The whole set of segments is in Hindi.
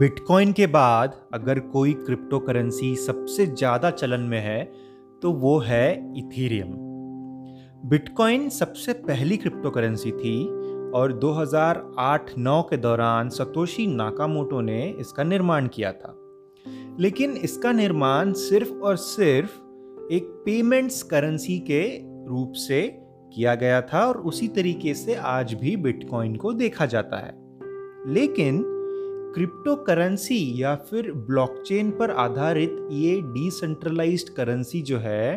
बिटकॉइन के बाद अगर कोई क्रिप्टो करेंसी सबसे ज़्यादा चलन में है तो वो है इथीरियम। बिटकॉइन सबसे पहली क्रिप्टो करेंसी थी और 2008-9 के दौरान सतोशी नाकामोटो ने इसका निर्माण किया था। लेकिन इसका निर्माण सिर्फ़ और सिर्फ़ एक पेमेंट्स करेंसी के रूप से किया गया था और उसी तरीके से आज भी बिटकॉइन को देखा जाता है। लेकिन क्रिप्टो करेंसी या फिर ब्लॉकचेन पर आधारित ये डिसेंट्रलाइज्ड करेंसी जो है,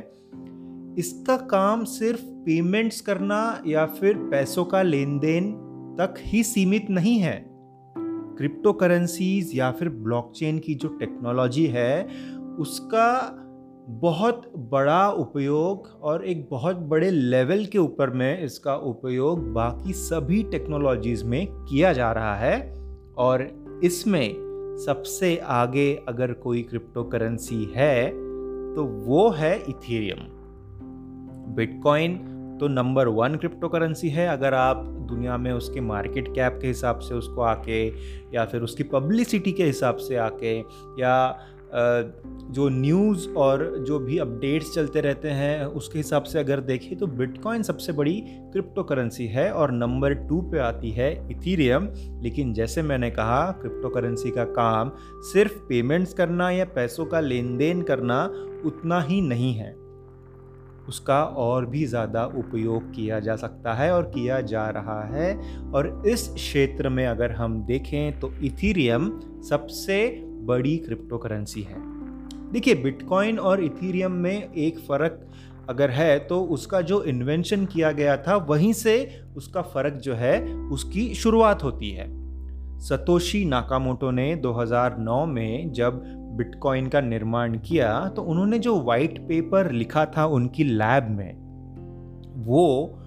इसका काम सिर्फ़ पेमेंट्स करना या फिर पैसों का लेन देन तक ही सीमित नहीं है। क्रिप्टो करेंसीज या फिर ब्लॉकचेन की जो टेक्नोलॉजी है, उसका बहुत बड़ा उपयोग और एक बहुत बड़े लेवल के ऊपर में इसका उपयोग बाकी सभी टेक्नोलॉजीज़ में किया जा रहा है और इसमें सबसे आगे अगर कोई क्रिप्टो करेंसी है तो वो है इथेरियम बिटकॉइन तो नंबर वन क्रिप्टो करेंसी है। अगर आप दुनिया में उसके मार्केट कैप के हिसाब से उसको आके या फिर उसकी पब्लिसिटी के हिसाब से आके या जो न्यूज़ और जो भी अपडेट्स चलते रहते हैं, उसके हिसाब से अगर देखें तो बिटकॉइन सबसे बड़ी क्रिप्टो करेंसी है और नंबर टू पे आती है इथीरियम लेकिन जैसे मैंने कहा क्रिप्टो करेंसी का काम सिर्फ़ पेमेंट्स करना या पैसों का लेन देन करना उतना ही नहीं है। उसका और भी ज़्यादा उपयोग किया जा सकता है और किया जा रहा है। और इस क्षेत्र में अगर हम देखें तो इथीरियम सबसे बड़ी क्रिप्टो करेंसी है। देखिए, बिटकॉइन और इथीरियम में एक फ़र्क अगर है तो उसका जो इन्वेंशन किया गया था, वहीं से उसका फ़र्क जो है, उसकी शुरुआत होती है। सतोशी नाकामोटो ने 2009 में जब बिटकॉइन का निर्माण किया तो उन्होंने जो वाइट पेपर लिखा था उनकी लैब में, वो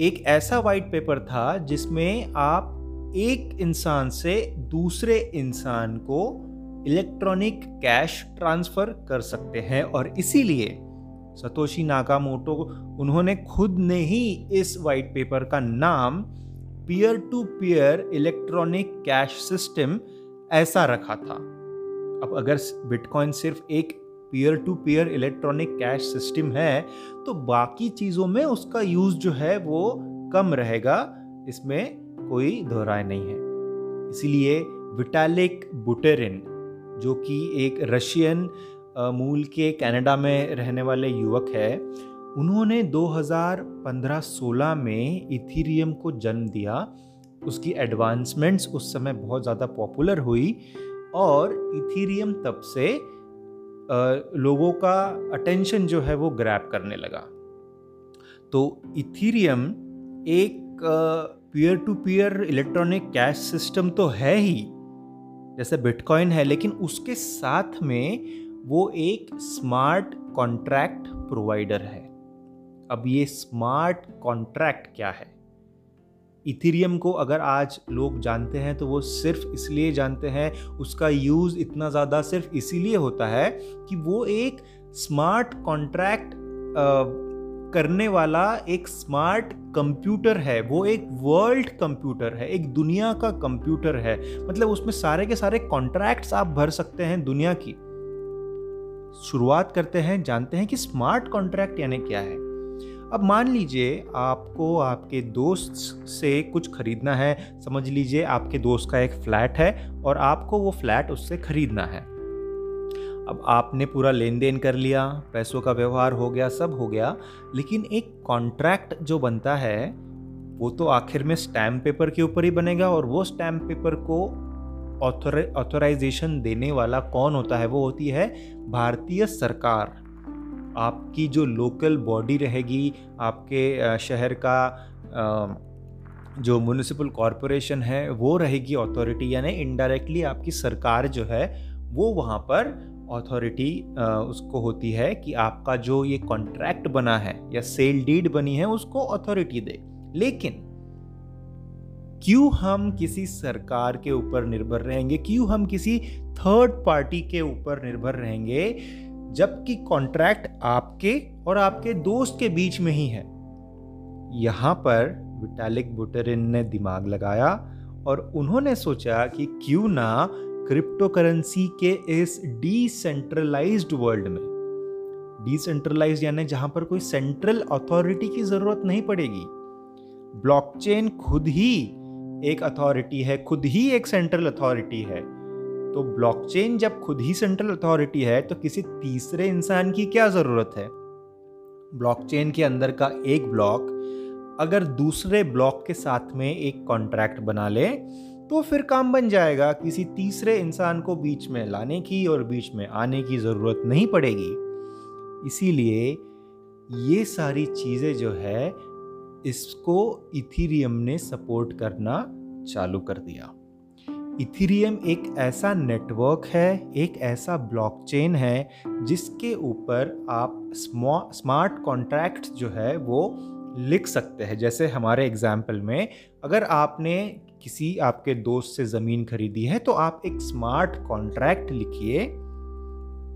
एक ऐसा वाइट पेपर था जिसमें आप एक इंसान से दूसरे इंसान को इलेक्ट्रॉनिक कैश ट्रांसफ़र कर सकते हैं और इसीलिए सतोशी नाकामोटो उन्होंने खुद ने ही इस वाइट पेपर का नाम peer to peer electronic cash system ऐसा रखा था। अब अगर बिटकॉइन सिर्फ़ एक peer to peer electronic cash system है तो बाकी चीज़ों में उसका यूज़ जो है वो कम रहेगा, इसमें कोई दोहराए नहीं है। इसीलिए विटालिक बुटेरिन जो कि एक रशियन मूल के कनाडा में रहने वाले युवक है, उन्होंने 2015-16 में इथीरियम को जन्म दिया। उसकी एडवांसमेंट्स उस समय बहुत ज़्यादा पॉपुलर हुई और इथीरियम तब से लोगों का अटेंशन जो है वो ग्रैप करने लगा। तो इथीरियम एक peer to peer electronic cash system तो है ही जैसे बिटकॉइन है, लेकिन उसके साथ में वो एक स्मार्ट कॉन्ट्रैक्ट प्रोवाइडर है। अब ये स्मार्ट कॉन्ट्रैक्ट क्या है? इथीरियम को अगर आज लोग जानते हैं तो वो सिर्फ़ इसलिए जानते हैं, उसका यूज़ इतना ज़्यादा सिर्फ़ इसीलिए होता है कि वो एक स्मार्ट कॉन्ट्रैक्ट करने वाला एक स्मार्ट कंप्यूटर है। वो एक वर्ल्ड कंप्यूटर है। एक दुनिया का कंप्यूटर है। मतलब उसमें सारे के सारे कॉन्ट्रैक्ट्स आप भर सकते हैं दुनिया की। शुरुआत करते हैं, जानते हैं कि स्मार्ट कॉन्ट्रैक्ट यानी क्या है। अब मान लीजिए आपको आपके दोस्त से कुछ खरीदना है। समझ लीजिए आपके दोस्त का एक फ्लैट है और आपको वो फ्लैट उससे खरीदना है। अब आपने पूरा लेन देन कर लिया, पैसों का व्यवहार हो गया, सब हो गया, लेकिन एक कॉन्ट्रैक्ट जो बनता है, वो तो आखिर में स्टैम्प पेपर के ऊपर ही बनेगा और वो स्टैम्प पेपर को ऑथोराइजेशन देने वाला कौन होता है? वो होती है भारतीय सरकार। आपकी जो लोकल बॉडी रहेगी, आपके शहर का जो म्यूनिसिपल कॉरपोरेशन है, वो रहेगी अथॉरिटी यानी इनडायरेक्टली आपकी सरकार जो है, वो वहाँ पर अथॉरिटी उसको होती है कि आपका जो ये कॉन्ट्रैक्ट बना है या सेल डीड बनी है, उसको अथॉरिटी दे। लेकिन क्यों हम किसी सरकार के ऊपर निर्भर रहेंगे? क्यों हम किसी थर्ड पार्टी के ऊपर निर्भर रहेंगे? जबकि कॉन्ट्रैक्ट आपके और आपके दोस्त के बीच में ही है। यहाँ पर विटालिक बुटेरिन ने दिमाग लगाया और उन्होंने सोचा कि क्यों ना क्रिप्टो करेंसी के इस डिसेंट्रलाइज्ड वर्ल्ड में। डिसेंट्रलाइज यानी जहाँ पर कोई सेंट्रल अथॉरिटी की ज़रूरत नहीं पड़ेगी। ब्लॉकचेन खुद ही एक अथॉरिटी है, खुद ही एक सेंट्रल अथॉरिटी है। तो ब्लॉकचेन जब खुद ही सेंट्रल अथॉरिटी है तो किसी तीसरे इंसान की क्या ज़रूरत है? ब्लॉकचेन के अंदर का एक ब्लॉक अगर दूसरे ब्लॉक के साथ में एक कॉन्ट्रैक्ट बना ले तो फिर काम बन जाएगा। किसी तीसरे इंसान को बीच में लाने की और बीच में आने की ज़रूरत नहीं पड़ेगी। इसीलिए ये सारी चीज़ें जो है, इसको इथीरियम ने सपोर्ट करना चालू कर दिया। इथीरियम एक ऐसा नेटवर्क है, एक ऐसा ब्लॉकचेन है, जिसके ऊपर आप स्मार्ट कॉन्ट्रैक्ट जो है, वो लिख सकते हैं। जैसे हमारे एग्ज़ाम्पल में, अगर आपने किसी आपके दोस्त से ज़मीन खरीदी है तो आप एक स्मार्ट कॉन्ट्रैक्ट लिखिए।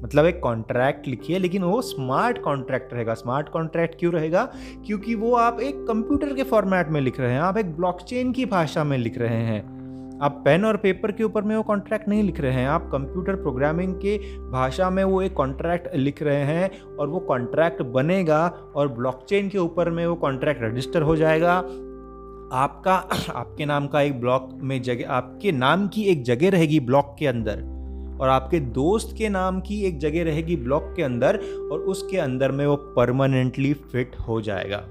मतलब एक कॉन्ट्रैक्ट लिखिए, लेकिन वो स्मार्ट कॉन्ट्रैक्ट रहेगा। स्मार्ट कॉन्ट्रैक्ट क्यों रहेगा? क्योंकि वो आप एक कंप्यूटर के फॉर्मेट में लिख रहे हैं। आप एक ब्लॉकचेन की भाषा में लिख रहे हैं। आप पेन और पेपर के ऊपर में वो कॉन्ट्रैक्ट नहीं लिख रहे हैं, आप कंप्यूटर प्रोग्रामिंग के भाषा में वो एक कॉन्ट्रैक्ट लिख रहे हैं और वो कॉन्ट्रैक्ट बनेगा और ब्लॉकचेन के ऊपर में वो कॉन्ट्रैक्ट रजिस्टर हो जाएगा। आपका, आपके नाम का एक ब्लॉक में जगह, आपके नाम की एक जगह रहेगी ब्लॉक के अंदर और आपके दोस्त के नाम की एक जगह रहेगी ब्लॉक के अंदर और उसके अंदर में वो परमानेंटली फिट हो जाएगा।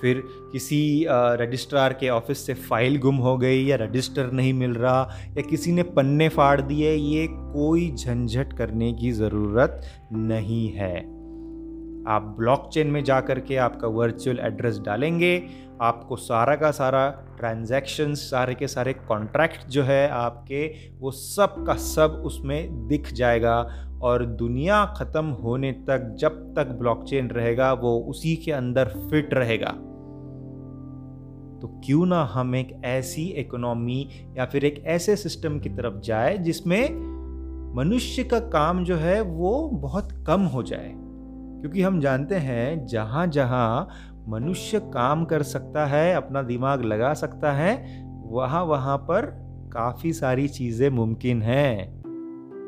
फिर किसी रजिस्ट्रार के ऑफ़िस से फ़ाइल गुम हो गई या रजिस्टर नहीं मिल रहा या किसी ने पन्ने फाड़ दिए, ये कोई झंझट करने की ज़रूरत नहीं है। आप ब्लॉकचेन में जा कर के आपका वर्चुअल एड्रेस डालेंगे, आपको सारा का सारा ट्रांजैक्शन सारे के सारे कॉन्ट्रैक्ट जो है आपके, वो सब का सब उसमें दिख जाएगा और दुनिया ख़त्म होने तक, जब तक ब्लॉकचेन रहेगा, वो उसी के अंदर फिट रहेगा। तो क्यों ना हम एक ऐसी इकोनॉमी या फिर एक ऐसे सिस्टम की तरफ़ जाए जिसमें मनुष्य का काम जो है वो बहुत कम हो जाए। क्योंकि हम जानते हैं जहाँ जहाँ मनुष्य काम कर सकता है, अपना दिमाग लगा सकता है, वहाँ वहाँ पर काफ़ी सारी चीज़ें मुमकिन हैं।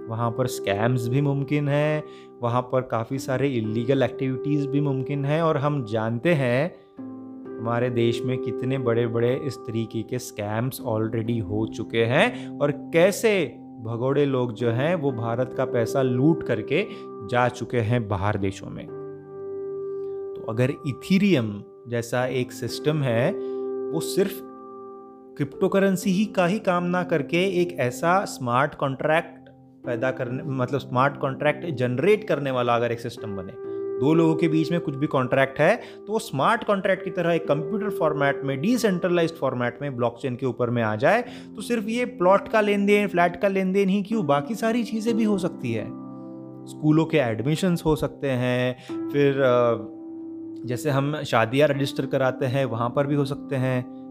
वहाँ पर स्कैम्स भी मुमकिन हैं, वहाँ पर काफ़ी सारे इलीगल एक्टिविटीज़ भी मुमकिन हैं और हम जानते हैं हमारे देश में कितने बड़े बड़े इस तरीके के स्कैम्स ऑलरेडी हो चुके हैं और कैसे भगोड़े लोग जो हैं वो भारत का पैसा लूट करके जा चुके हैं बाहर देशों में। तो अगर इथीरियम जैसा एक सिस्टम है, वो सिर्फ़ क्रिप्टो करेंसी ही का ही काम ना करके एक ऐसा स्मार्ट कॉन्ट्रैक्ट पैदा करने मतलब स्मार्ट कॉन्ट्रैक्ट जनरेट करने वाला अगर एक सिस्टम बने दो लोगों के बीच में कुछ भी कॉन्ट्रैक्ट है तो वो स्मार्ट कॉन्ट्रैक्ट की तरह एक कंप्यूटर फॉर्मेट में डिसेंट्रलाइज्ड फॉर्मेट में ब्लॉकचेन के ऊपर में आ जाए तो सिर्फ़ ये प्लॉट का लेन देन फ्लैट का लेन देन ही क्यों? बाकी सारी चीज़ें भी हो सकती है। स्कूलों के एडमिशन्स हो सकते हैं, फिर जैसे हम शादियाँ रजिस्टर कराते हैं, वहाँ पर भी हो सकते हैं।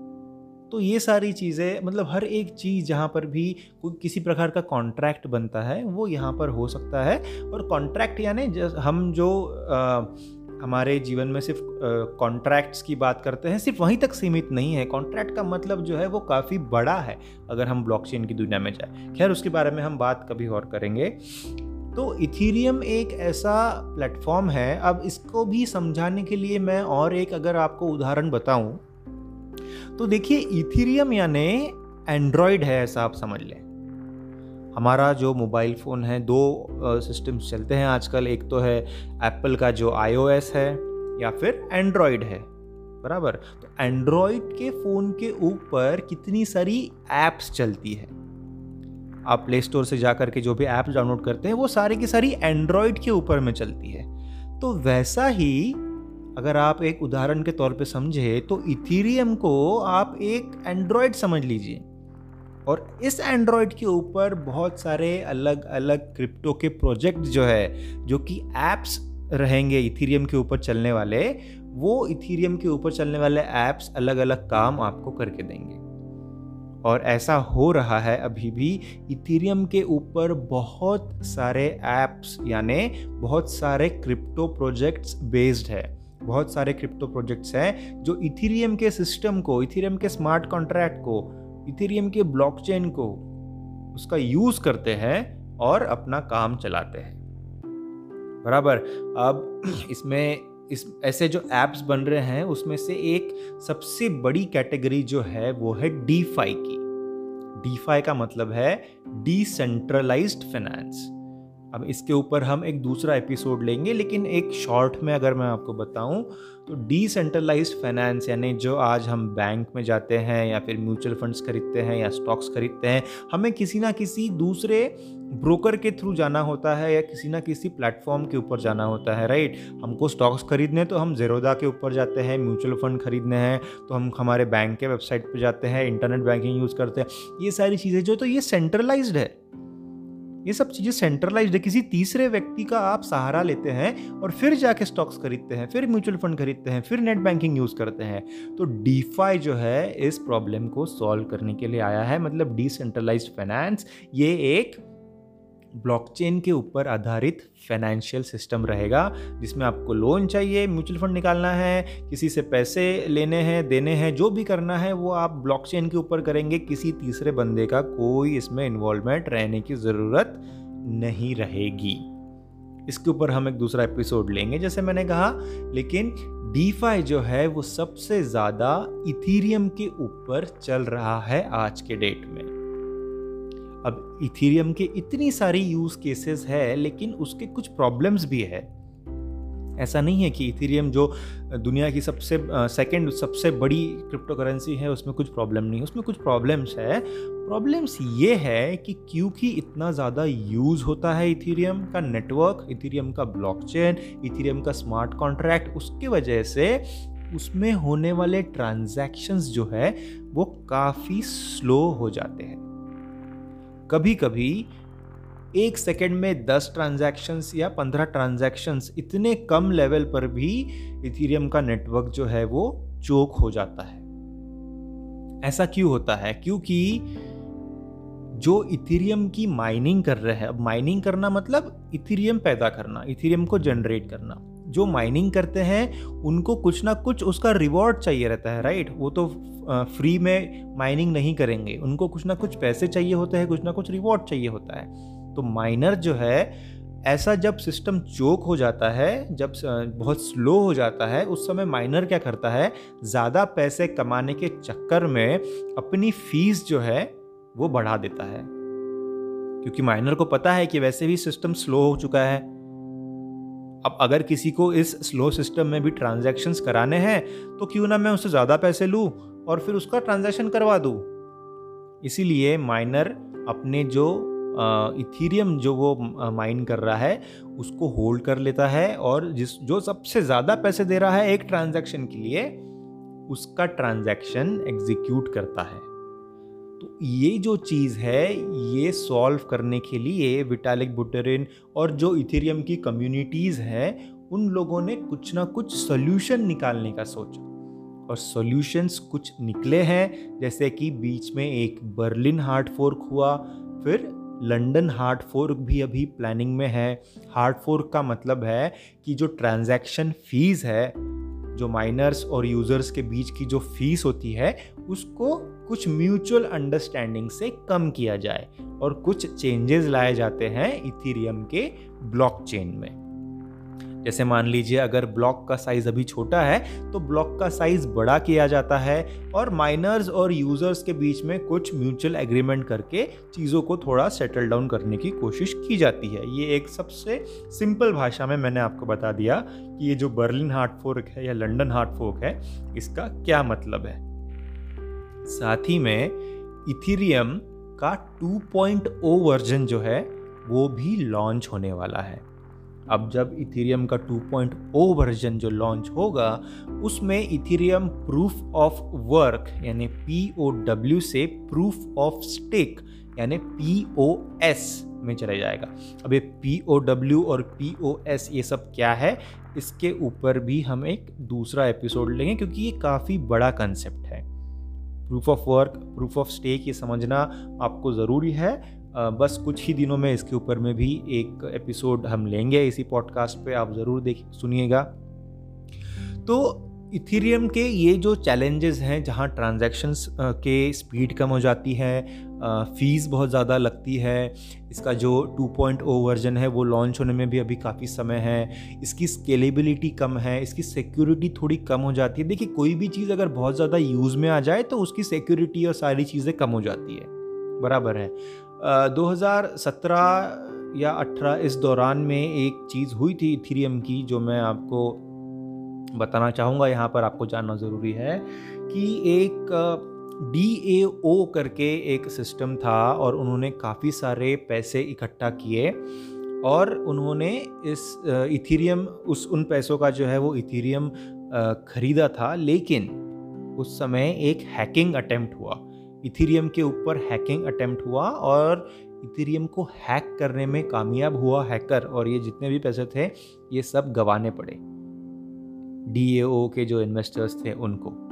तो ये सारी चीज़ें मतलब हर एक चीज़ जहाँ पर भी कोई किसी प्रकार का कॉन्ट्रैक्ट बनता है वो यहाँ पर हो सकता है। और कॉन्ट्रैक्ट यानी हम जो आ, हमारे जीवन में सिर्फ़ कॉन्ट्रैक्ट्स की बात करते हैं सिर्फ़ वहीं तक सीमित नहीं है। कॉन्ट्रैक्ट का मतलब जो है वो काफ़ी बड़ा है अगर हम ब्लॉकचेन की दुनिया में जाए। खैर उसके बारे में हम बात कभी और करेंगे। तो इथीरियम एक ऐसा प्लेटफॉर्म है अब इसको भी समझाने के लिए मैं और एक अगर आपको उदाहरण बताऊँ तो देखिए इथीरियम यानी एंड्रॉयड है ऐसा आप समझ लें। हमारा जो मोबाइल फ़ोन है, दो सिस्टम्स चलते हैं आजकल। एक तो है एप्पल का जो आईओएस है, या फिर एंड्रॉयड है। बराबर? तो एंड्रॉयड के फ़ोन के ऊपर कितनी सारी एप्स चलती है। आप प्ले स्टोर से जा के जो भी ऐप्स डाउनलोड करते हैं, वो सारी की सारी एंड्रॉयड के ऊपर में चलती है। तो वैसा ही अगर आप एक उदाहरण के तौर पे समझे तो इथीरियम को आप एक एंड्रॉयड समझ लीजिए। और इस एंड्रॉयड के ऊपर बहुत सारे अलग अलग क्रिप्टो के प्रोजेक्ट जो है, जो कि एप्स रहेंगे इथीरियम के ऊपर चलने वाले, वो इथीरियम के ऊपर चलने वाले एप्स अलग अलग काम आपको करके देंगे। और ऐसा हो रहा है अभी भी इथीरियम के ऊपर बहुत सारे एप्स यानी बहुत सारे क्रिप्टो प्रोजेक्ट्स बेस्ड है। बहुत सारे क्रिप्टो प्रोजेक्ट्स हैं, जो इथीरियम के सिस्टम को इथीरियम के स्मार्ट कॉन्ट्रैक्ट को इथीरियम के ब्लॉकचेन को, उसका यूज़ करते हैं और अपना काम चलाते हैं। बराबर? अब इसमें, इस, ऐसे जो एप्स बन रहे हैं, उसमें से एक सबसे बड़ी कैटेगरी जो है, वो है डी की। डी का मतलब है डिसेंट्रलाइज्ड फाइनेंस अब इसके ऊपर हम एक दूसरा एपिसोड लेंगे, लेकिन एक शॉर्ट में अगर मैं आपको बताऊँ तो डिसेंट्रलाइज फाइनेंस यानी जो आज हम बैंक में जाते हैं या फिर म्यूचुअल फंड्स खरीदते हैं या स्टॉक्स खरीदते हैं, हमें किसी ना किसी दूसरे ब्रोकर के थ्रू जाना होता है या किसी ना किसी प्लेटफॉर्म के ऊपर जाना होता है राइट हमको स्टॉक्स खरीदने तो हम जेरोदा के ऊपर जाते हैं म्यूचुअल फंड खरीदने हैं तो हम हमारे बैंक के वेबसाइट पर जाते हैं इंटरनेट बैंकिंग यूज़ करते हैं। ये सारी चीज़ें जो तो ये सेंट्रलाइज्ड है। ये सब चीज़ें सेंट्रलाइज्ड है। किसी तीसरे व्यक्ति का आप सहारा लेते हैं और फिर जाके स्टॉक्स खरीदते हैं, फिर म्यूचुअल फंड खरीदते हैं, फिर नेट बैंकिंग यूज़ करते हैं। तो डीफाई जो है, इस प्रॉब्लम को सॉल्व करने के लिए आया है। मतलब डिसेंट्रलाइज्ड फाइनेंस ये एक ब्लॉकचेन के ऊपर आधारित फाइनेंशियल सिस्टम रहेगा, जिसमें आपको लोन चाहिए म्यूचुअल फंड निकालना है, किसी से पैसे लेने हैं, देने हैं, जो भी करना है, वो आप ब्लॉकचेन के ऊपर करेंगे। किसी तीसरे बंदे का कोई इसमें इन्वॉल्वमेंट रहने की ज़रूरत नहीं रहेगी। इसके ऊपर हम एक दूसरा एपिसोड लेंगे, जैसे मैंने कहा। लेकिन डीफाई जो है, वो सबसे ज़्यादा इथीरियम के ऊपर चल रहा है आज के डेट में। अब इथीरियम के इतनी सारी यूज़ केसेस है, लेकिन उसके कुछ प्रॉब्लम्स भी है। ऐसा नहीं है कि इथीरियम जो दुनिया की सबसे सेकंड सबसे बड़ी क्रिप्टो करेंसी है, उसमें कुछ प्रॉब्लम नहीं है। उसमें कुछ प्रॉब्लम्स है। प्रॉब्लम्स ये है कि क्योंकि इतना ज़्यादा यूज़ होता है इथीरियम का नेटवर्क इथीरियम का ब्लॉकचेन इथीरियम का स्मार्ट कॉन्ट्रैक्ट उसके वजह से उसमें होने वाले ट्रांजैक्शंस जो है, वो काफ़ी स्लो हो जाते हैं। कभी कभी एक सेकेंड में दस ट्रांजैक्शंस या पंद्रह ट्रांजैक्शंस इतने कम लेवल पर भी इथीरियम का नेटवर्क जो है वो चोक हो जाता है। ऐसा क्यों होता है? क्योंकि जो इथीरियम की माइनिंग कर रहे हैं, अब माइनिंग करना मतलब इथीरियम पैदा करना इथीरियम को जनरेट करना। जो माइनिंग करते हैं, उनको कुछ ना कुछ उसका रिवॉर्ड चाहिए रहता है राइट वो तो फ्री में माइनिंग नहीं करेंगे। उनको कुछ ना कुछ पैसे चाहिए होते हैं, कुछ ना कुछ रिवॉर्ड चाहिए होता है। तो माइनर जो है, ऐसा जब सिस्टम चोक हो जाता है, जब बहुत स्लो हो जाता है, उस समय माइनर क्या करता है? ज़्यादा पैसे कमाने के चक्कर में अपनी फ़ीस जो है, वो बढ़ा देता है। क्योंकि माइनर को पता है कि वैसे भी सिस्टम स्लो हो चुका है। अब अगर किसी को इस स्लो सिस्टम में भी ट्रांजैक्शंस कराने हैं तो क्यों ना मैं उससे ज़्यादा पैसे लूँ और फिर उसका ट्रांजैक्शन करवा दूँ? इसीलिए माइनर अपने जो इथीरियम जो वो माइन कर रहा है, उसको होल्ड कर लेता है और जिस, जो सबसे ज़्यादा पैसे दे रहा है एक ट्रांजैक्शन के लिए, उसका ट्रांजैक्शन एग्जीक्यूट करता है। तो ये जो चीज़ है, ये सॉल्व करने के लिए विटालिक बुटेरिन और जो इथेरियम की कम्युनिटीज़ हैं, उन लोगों ने कुछ ना कुछ सोल्यूशन निकालने का सोचा। और सॉल्यूशंस कुछ निकले हैं, जैसे कि बीच में एक बर्लिन हार्ट फोर्क हुआ, फिर लंदन हार्ट फोर्क भी अभी प्लानिंग में है। हार्ट फोर्क का मतलब है कि जो ट्रांजैक्शन फ़ीस है, जो माइनर्स और यूज़र्स के बीच की जो फ़ीस होती है, उसको कुछ म्यूचुअल अंडरस्टैंडिंग से कम किया जाए और कुछ चेंजेस लाए जाते हैं इथीरियम के ब्लॉकचेन में। जैसे मान लीजिए, अगर ब्लॉक का साइज़ अभी छोटा है तो ब्लॉक का साइज़ बड़ा किया जाता है और माइनर्स और यूज़र्स के बीच में कुछ म्यूचुअल एग्रीमेंट करके चीज़ों को थोड़ा सेटल डाउन करने की कोशिश की जाती है। ये एक सबसे सिंपल भाषा में मैंने आपको बता दिया कि ये जो बर्लिन हार्ट फोर्क है या लंडन हार्ट फोर्क है, इसका क्या मतलब है। साथ ही में इथीरियम का 2.0 वर्जन जो है, वो भी लॉन्च होने वाला है। अब जब इथेरियम का 2.0 वर्जन जो लॉन्च होगा, उसमें इथीरियम प्रूफ ऑफ़ वर्क यानी पी ओ डब्ल्यू से प्रूफ ऑफ़ स्टेक यानी पी ओ एस में चला जाएगा। अब ये पी ओ डब्ल्यू और पी ओ एस ये सब क्या है, इसके ऊपर भी हम एक दूसरा एपिसोड लेंगे, क्योंकि ये काफ़ी बड़ा कंसेप्ट है। Proof of work proof of stake ये समझना आपको ज़रूरी है। बस कुछ ही दिनों में इसके ऊपर में भी एक एपिसोड हम लेंगे इसी पॉडकास्ट पे, आप ज़रूर देख, सुनिएगा। तो इथीरियम के ये जो चैलेंजेस हैं, जहाँ ट्रांजैक्शंस के स्पीड कम हो जाती है फ़ीस बहुत ज़्यादा लगती है। इसका जो 2.0 वर्जन है, वो लॉन्च होने में भी अभी काफ़ी समय है। इसकी स्केलेबिलिटी कम है, इसकी सिक्योरिटी थोड़ी कम हो जाती है। देखिए, कोई भी चीज़ अगर बहुत ज़्यादा यूज़ में आ जाए तो उसकी सिक्योरिटी और सारी चीज़ें कम हो जाती है। बराबर है। दो हज़ार सत्रह या अठारह इस दौरान में एक चीज़ हुई थी इथीरियम की, जो मैं आपको बताना चाहूँगा, यहाँ पर आपको जानना ज़रूरी है कि एक डी ए ओ करके एक सिस्टम था और उन्होंने काफ़ी सारे पैसे इकट्ठा किए और उन्होंने इस इथीरियम, उस, उन पैसों का जो है वो इथीरियम ख़रीदा था। लेकिन उस समय एक हैकिंग अटेम्प्ट हुआ। इथीरियम के ऊपर हैकिंग अटेम्प्ट हुआ और इथीरियम को हैक करने में कामयाब हुआ हैकर और ये जितने भी पैसे थे, ये सब गंवाने पड़े। डी के जो इन्वेस्टर्स थे, उनको।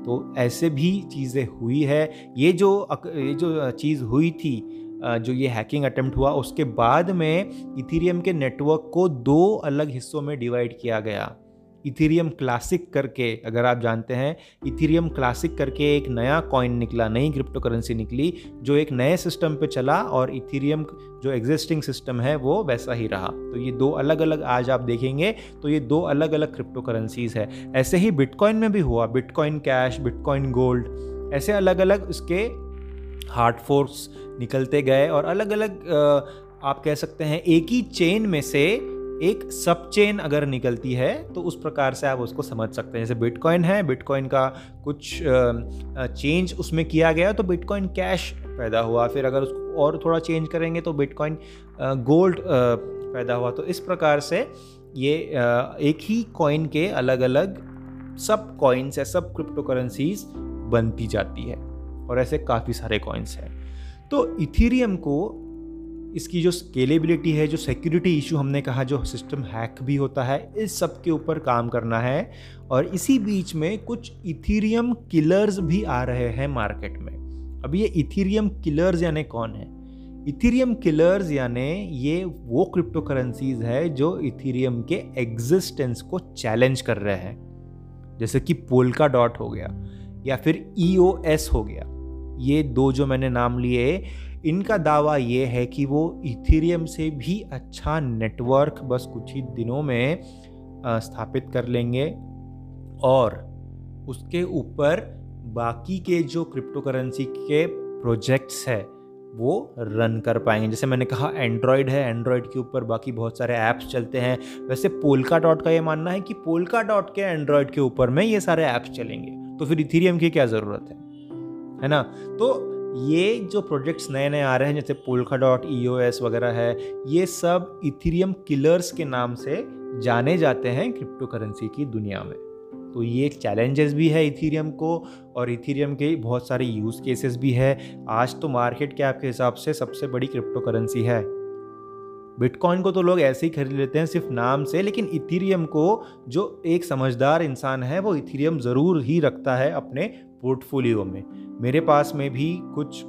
तो ऐसे भी चीज़ें हुई है। ये जो ये जो चीज़ हुई थी जो ये हैकिंग अटैम्प्ट हुआ, उसके बाद में इथीरियम के नेटवर्क को दो अलग हिस्सों में डिवाइड किया गया। इथीरियम क्लासिक करके, अगर आप जानते हैं, इथीरियम क्लासिक करके एक नया कॉइन निकला, नई क्रिप्टो करेंसी निकली, जो एक नए सिस्टम पे चला और इथीरियम जो एग्जिस्टिंग सिस्टम है, वो वैसा ही रहा। तो ये दो अलग अलग आज आप देखेंगे तो ये दो अलग अलग क्रिप्टो करेंसीज है। ऐसे ही बिटकॉइन में भी हुआ बिटकॉइन कैश बिटकॉइन गोल्ड ऐसे अलग अलग उसके हार्ड फोर्स निकलते गए और अलग अलग आप कह सकते हैं, एक ही चेन में से एक सब चेन अगर निकलती है तो उस प्रकार से आप उसको समझ सकते हैं। जैसे बिटकॉइन है बिटकॉइन का कुछ चेंज उसमें किया गया तो बिटकॉइन कैश पैदा हुआ। फिर अगर उसको और थोड़ा चेंज करेंगे तो बिटकॉइन गोल्ड पैदा हुआ। तो इस प्रकार से ये एक ही कॉइन के अलग अलग सब कॉइन्स या सब क्रिप्टो करेंसीज बनती जाती है, और ऐसे काफ़ी सारे कॉइन्स हैं। तो इथीरियम को इसकी जो स्केलेबिलिटी है, जो सिक्योरिटी इशू हमने कहा, जो सिस्टम हैक भी होता है, इस सब के ऊपर काम करना है। और इसी बीच में कुछ इथीरियम किलर्स भी आ रहे हैं मार्केट में। अब ये इथीरियम किलर्स यानी कौन है? इथीरियम किलर्स यानी ये वो क्रिप्टो करेंसीज है, जो इथीरियम के एग्जिस्टेंस को चैलेंज कर रहे हैं। जैसे कि पोलका डॉट हो गया, या फिर ई e हो गया। ये दो जो मैंने नाम लिए इनका दावा ये है कि वो इथीरियम से भी अच्छा नेटवर्क बस कुछ ही दिनों में स्थापित कर लेंगे और उसके ऊपर बाकी के जो क्रिप्टो करेंसी के प्रोजेक्ट्स है, वो रन कर पाएँगे। जैसे मैंने कहा एंड्रॉयड है एंड्रॉयड के ऊपर बाकी बहुत सारे ऐप्स चलते हैं। वैसे पोलका डॉट का ये मानना है कि पोलका डॉट के एंड्रॉयड के ऊपर में ये सारे ऐप्स चलेंगे। तो फिर इथीरियम की क्या ज़रूरत है? है ना? तो ये जो प्रोजेक्ट्स नए नए आ रहे हैं, जैसे पोलखा डॉट ई वगैरह है, ये सब इथीरियम किलर्स के नाम से जाने जाते हैं क्रिप्टो करेंसी की दुनिया में। तो ये एक चैलेंजेस भी है इथीरियम को और इथीरियम के बहुत सारे यूज़ केसेस भी है। आज तो मार्केट के आपके हिसाब से सबसे बड़ी क्रिप्टो करेंसी है। बिटकॉइन को तो लोग ऐसे ही खरीद लेते हैं सिर्फ़ नाम से, लेकिन इथीरियम को जो एक समझदार इंसान है, वो इथीरियम ज़रूर ही रखता है अपने पोर्टफोलियो में। मेरे पास में भी कुछ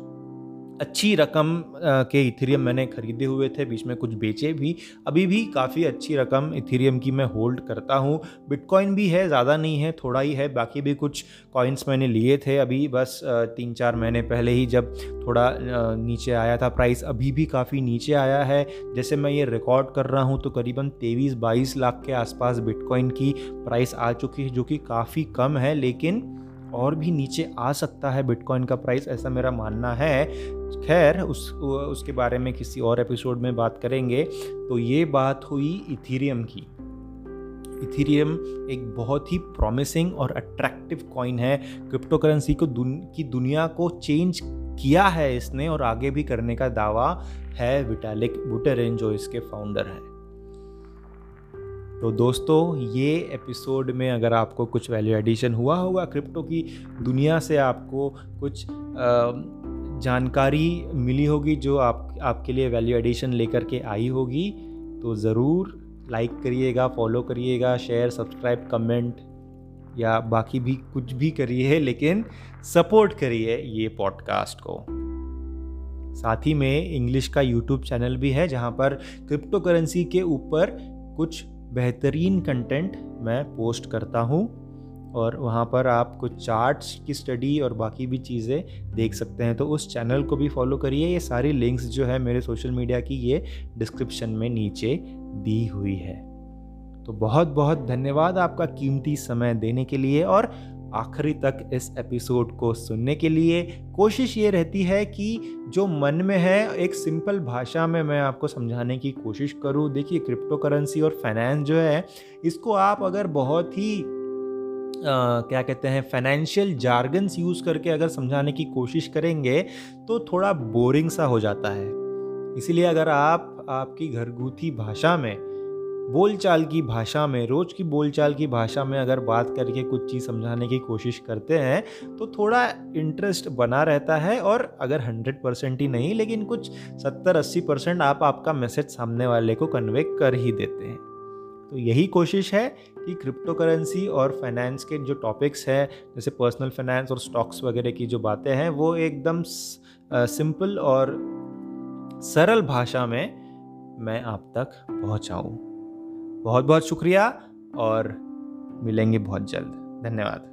अच्छी रकम के इथेरियम मैंने ख़रीदे हुए थे, बीच में कुछ बेचे भी। अभी भी काफ़ी अच्छी रकम इथेरियम की मैं होल्ड करता हूँ। बिटकॉइन भी है, ज़्यादा नहीं है, थोड़ा ही है, बाकी भी कुछ कॉइन्स मैंने लिए थे अभी, बस तीन चार महीने पहले ही जब थोड़ा नीचे आया था प्राइस, अभी भी काफ़ी नीचे आया है। जैसे मैं ये रिकॉर्ड कर रहा हूँ तो करीबन तेईस बाईस लाख के आसपास बिटकॉइन की प्राइस आ चुकी है, जो कि काफ़ी कम है, लेकिन और भी नीचे आ सकता है बिटकॉइन का प्राइस ऐसा मेरा मानना है। खैर उस उसके बारे में किसी और एपिसोड में बात करेंगे। तो ये बात हुई इथीरियम की। इथीरियम एक बहुत ही प्रॉमिसिंग और अट्रैक्टिव कॉइन है। क्रिप्टो करेंसी को दुन, की दुनिया को चेंज किया है इसने और आगे भी करने का दावा है विटालिक बुटेरिन जो इसके फाउंडर हैं। तो दोस्तों, ये एपिसोड में अगर आपको कुछ वैल्यू एडिशन हुआ होगा क्रिप्टो की दुनिया से आपको कुछ जानकारी मिली होगी जो आप, आपके लिए वैल्यू एडिशन लेकर के आई होगी तो ज़रूर लाइक करिएगा फॉलो करिएगा शेयर सब्सक्राइब कमेंट या बाकी भी कुछ भी करिए, लेकिन सपोर्ट करिए ये पॉडकास्ट को। साथ ही में इंग्लिश का यूट्यूब चैनल भी है, जहाँ पर क्रिप्टो करेंसी के ऊपर कुछ बेहतरीन कंटेंट मैं पोस्ट करता हूँ और वहाँ पर आप कुछ चार्ट्स की स्टडी और बाकी भी चीज़ें देख सकते हैं। तो उस चैनल को भी फॉलो करिए। ये सारी लिंक्स जो है मेरे सोशल मीडिया की ये डिस्क्रिप्शन में नीचे दी हुई है। तो बहुत बहुत धन्यवाद आपका कीमती समय देने के लिए और आखिरी तक इस एपिसोड को सुनने के लिए कोशिश ये रहती है कि जो मन में है एक सिंपल भाषा में मैं आपको समझाने की कोशिश करूँ। देखिए क्रिप्टो करेंसी और फाइनेंस जो है इसको आप अगर बहुत ही आ, क्या कहते हैं फाइनेंशियल जार्गन्स यूज़ करके अगर समझाने की कोशिश करेंगे तो थोड़ा बोरिंग सा हो जाता है। इसीलिए अगर आप आपकी घरगुती भाषा में बोलचाल की भाषा में, रोज़ की बोलचाल की भाषा में अगर बात करके कुछ चीज़ समझाने की कोशिश करते हैं तो थोड़ा इंटरेस्ट बना रहता है और अगर हंड्रेड परसेंट ही नहीं, लेकिन कुछ सत्तर, अस्सी परसेंट आप आपका मैसेज सामने वाले को कन्वे कर ही देते हैं। तो यही कोशिश है कि क्रिप्टो करेंसी और फाइनेंस के जो टॉपिक्स हैं, जैसे पर्सनल फाइनेंस और स्टॉक्स वगैरह की जो बातें हैं, वो एकदम सिंपल और सरल भाषा में मैं आप तक पहुंचाऊं। बहुत बहुत शुक्रिया और मिलेंगे बहुत जल्द। धन्यवाद।